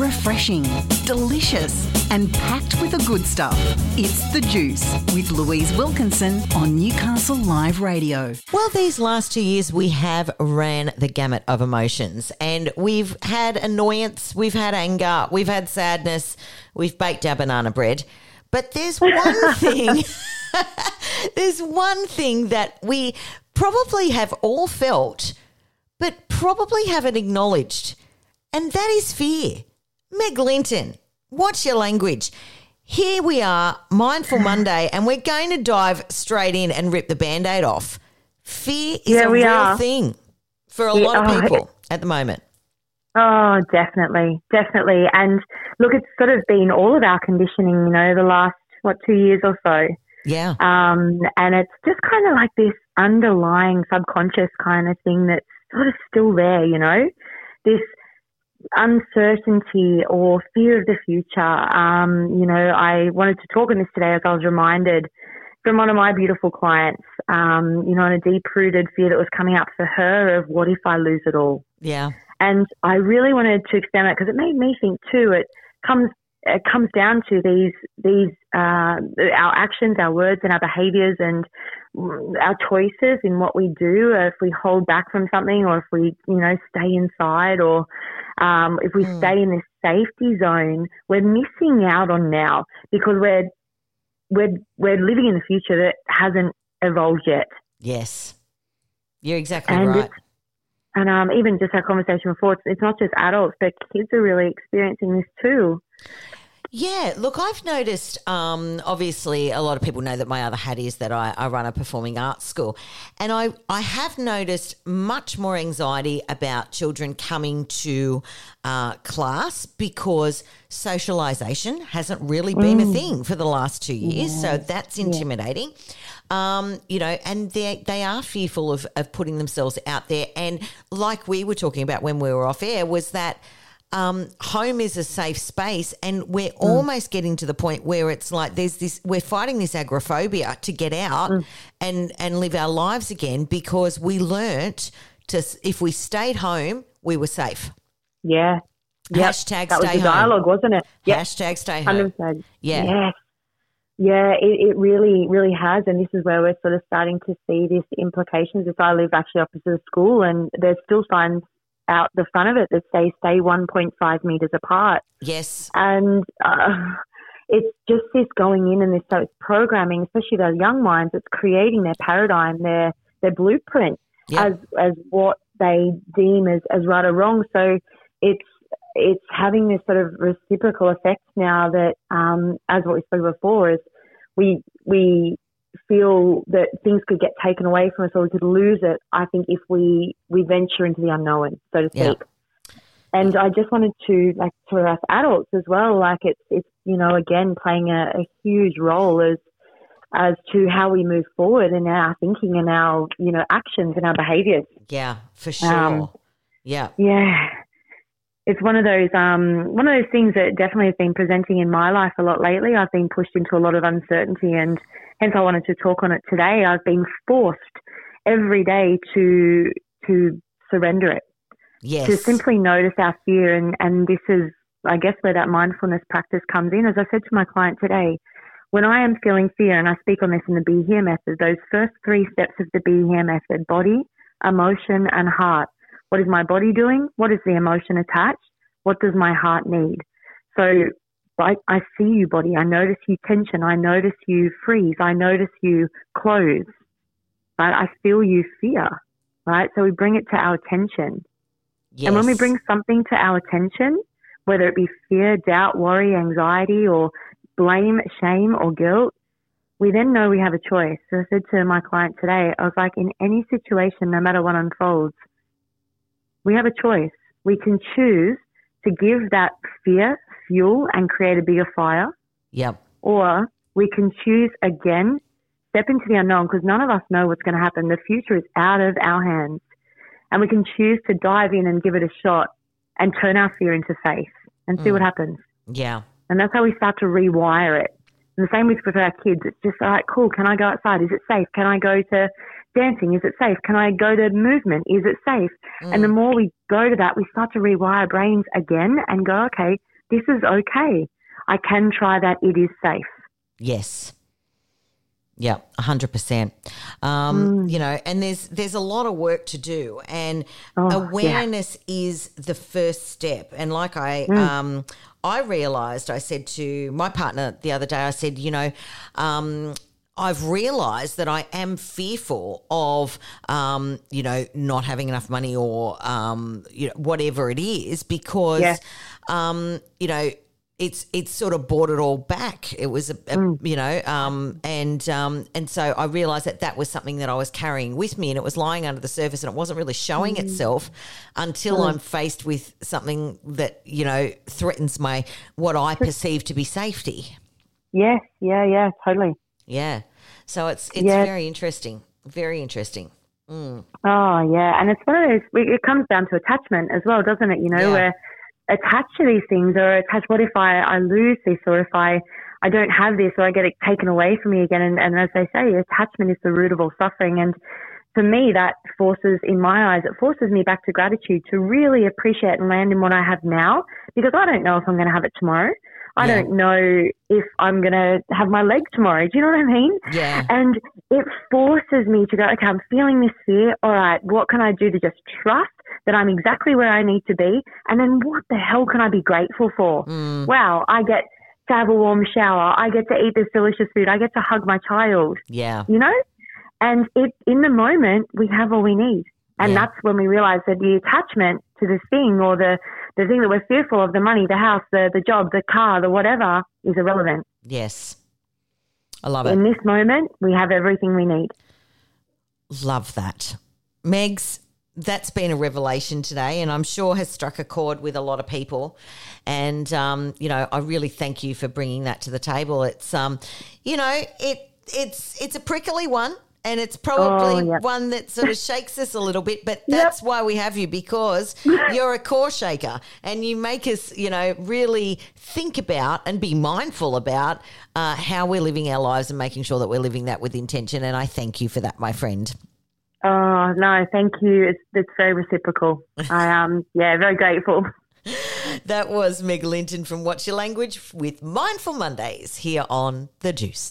refreshing, delicious, and packed with the good stuff. It's The Juice with Louise Wilkinson on Newcastle Live Radio. Well, these last two years, we have ran the gamut of emotions and we've had annoyance, we've had anger, we've had sadness, we've baked our banana bread. But there's one thing, there's one thing that we probably have all felt, but probably haven't acknowledged, and that is fear. Meg Linton, watch your language. Here we are, Mindful Monday, and we're going to dive straight in and rip the band aid off. Fear is Yeah, a real are. thing for a Yeah, lot of oh, people at the moment. Oh, definitely, definitely. And look, it's sort of been all of our conditioning, you know, the last what two years or so. Yeah. Um, and it's just kind of like this underlying subconscious kind of thing that's sort of still there, you know, this uncertainty or fear of the future. Um, you know, I wanted to talk on this today as I was reminded from one of my beautiful clients, um, you know, on a deep rooted fear that was coming up for her of what if I lose it all? Yeah. And I really wanted to extend that because it made me think too. It comes it comes down to these these uh, our actions, our words, and our behaviours, and our choices in what we do. If we hold back from something, or if we you know stay inside, or um, if we Mm. stay in this safety zone, we're missing out on now because we're we're we're living in the future that hasn't evolved yet. Yes. You're exactly And right. And um, even just our conversation before, it's, it's not just adults, but kids are really experiencing this too. Yeah, look, I've noticed. Um, obviously, a lot of people know that my other hat is that I, I run a performing arts school, and I I have noticed much more anxiety about children coming to uh, class because socialisation hasn't really been a thing for the last two years, so that's intimidating. Um, you know, and they they are fearful of of putting themselves out there, and like we were talking about when we were off air, was that um, home is a safe space, and we're almost getting to the point where it's like there's this we're fighting this agoraphobia to get out and and live our lives again because we learnt to if we stayed home we were safe. Yeah. Yep. Hashtag that was stay the home. dialogue, wasn't it? Yep. Hashtag stay home. Hundred percent. Yeah. Yes. Yeah, it, it really, really has, and this is where we're sort of starting to see this implications. If I live actually opposite the school, and there's still signs out the front of it that say stay 1.5 meters apart, Yes. and uh, it's just this going in and this so it's programming, especially those young minds. It's creating their paradigm, their their blueprint Yep. as as what they deem as, as right or wrong. So it's it's having this sort of reciprocal effect now that, um, as what we spoke before, is we we feel that things could get taken away from us or we could lose it. I think if we we venture into the unknown, so to Yeah. speak. And I just wanted to like for us adults as well, like it's it's you know again playing a, a huge role as as to how we move forward in our thinking and our you know actions and our behaviours. Yeah, for sure. Um, yeah. Yeah. It's one of those um, one of those things that definitely has been presenting in my life a lot lately. I've been pushed into a lot of uncertainty and hence I wanted to talk on it today. I've been forced every day to to surrender it. Yes. To simply notice our fear and, and this is I guess where that mindfulness practice comes in. As I said to my client today, when I am feeling fear, and I speak on this in the Be Here method, those first three steps of the Be Here method body, emotion, and heart. What is my body doing? What is the emotion attached? What does my heart need? So I, I see you, body. I notice you tension. I notice you freeze. I notice you close. Right? I feel you fear. Right? So we bring it to our attention. yes. And when we bring something to our attention, whether it be fear, doubt, worry, anxiety, or blame, shame, or guilt, we then know we have a choice. So I said to my client today, I was like, in any situation, no matter what unfolds, we have a choice. We can choose to give that fear fuel and create a bigger fire, Yep. or we can choose again, step into the unknown because none of us know what's going to happen. The future is out of our hands. And we can choose to dive in and give it a shot and turn our fear into faith and see Mm. what happens. Yeah. And that's how we start to rewire it. And the same with with our kids. It's just all right, cool. Can I go outside? Is it safe? Can I go to dancing? Is it safe? Can I go to movement? Is it safe? And the Mm. more we go to that, we start to rewire brains again and go, okay, this is okay. I can try that. It is safe. Yes. Yeah, hundred percent. Um, Mm. You know, and there's there's a lot of work to do, and Oh, awareness is the first step. And like I, Mm. um, I realized, I said to my partner the other day, I said, you know, um, I've realized that I am fearful of, um, you know, not having enough money or, um, you know, whatever it is because, Yeah. um, you know, it's it's sort of brought it all back. It was a, a Mm. you know, um, and um, and so I realised that that was something that I was carrying with me, and it was lying under the surface, and it wasn't really showing Mm. itself until I'm faced with something that you know threatens my what I perceive to be safety. Yes, yeah, yeah, totally. Yeah, so it's it's Yeah. very interesting, very interesting. Mm. Oh, yeah. And it's one of those, it comes down to attachment as well, doesn't it? You know, Yeah. we're attached to these things or attached, what if I, I lose this or if I, I don't have this or I get it taken away from me again. And, and as they say, attachment is the root of all suffering. And for me, that forces, in my eyes, it forces me back to gratitude to really appreciate and land in what I have now because I don't know if I'm going to have it tomorrow. I Yeah. don't know if I'm going to have my leg tomorrow. Do you know what I mean? Yeah, And it forces me to go, okay, I'm feeling this fear. All right, what can I do to just trust that I'm exactly where I need to be? And then what the hell can I be grateful for? Mm. Wow, I get to have a warm shower. I get to eat this delicious food. I get to hug my child, yeah, you know? And it, in the moment, we have all we need. And Yeah. that's when we realize that the attachment to this thing or the, the thing that we're fearful of, the money, the house, the, the job, the car, the whatever, is irrelevant. yes. I love it. In this moment, we have everything we need. Love that. Megs, that's been a revelation today, and I'm sure has struck a chord with a lot of people. And um, you know, I really thank you for bringing that to the table. It's um, you know, it it's it's a prickly one. And it's probably Oh, yep. one that sort of shakes us a little bit, but that's why we have you because you're a core shaker and you make us, you know, really think about and be mindful about uh, how we're living our lives and making sure that we're living that with intention. And I thank you for that, my friend. Oh no, thank you. It's it's very reciprocal. I um yeah, very grateful. That was Meg Linton from Watch Your Language with Mindful Mondays here on The Juice.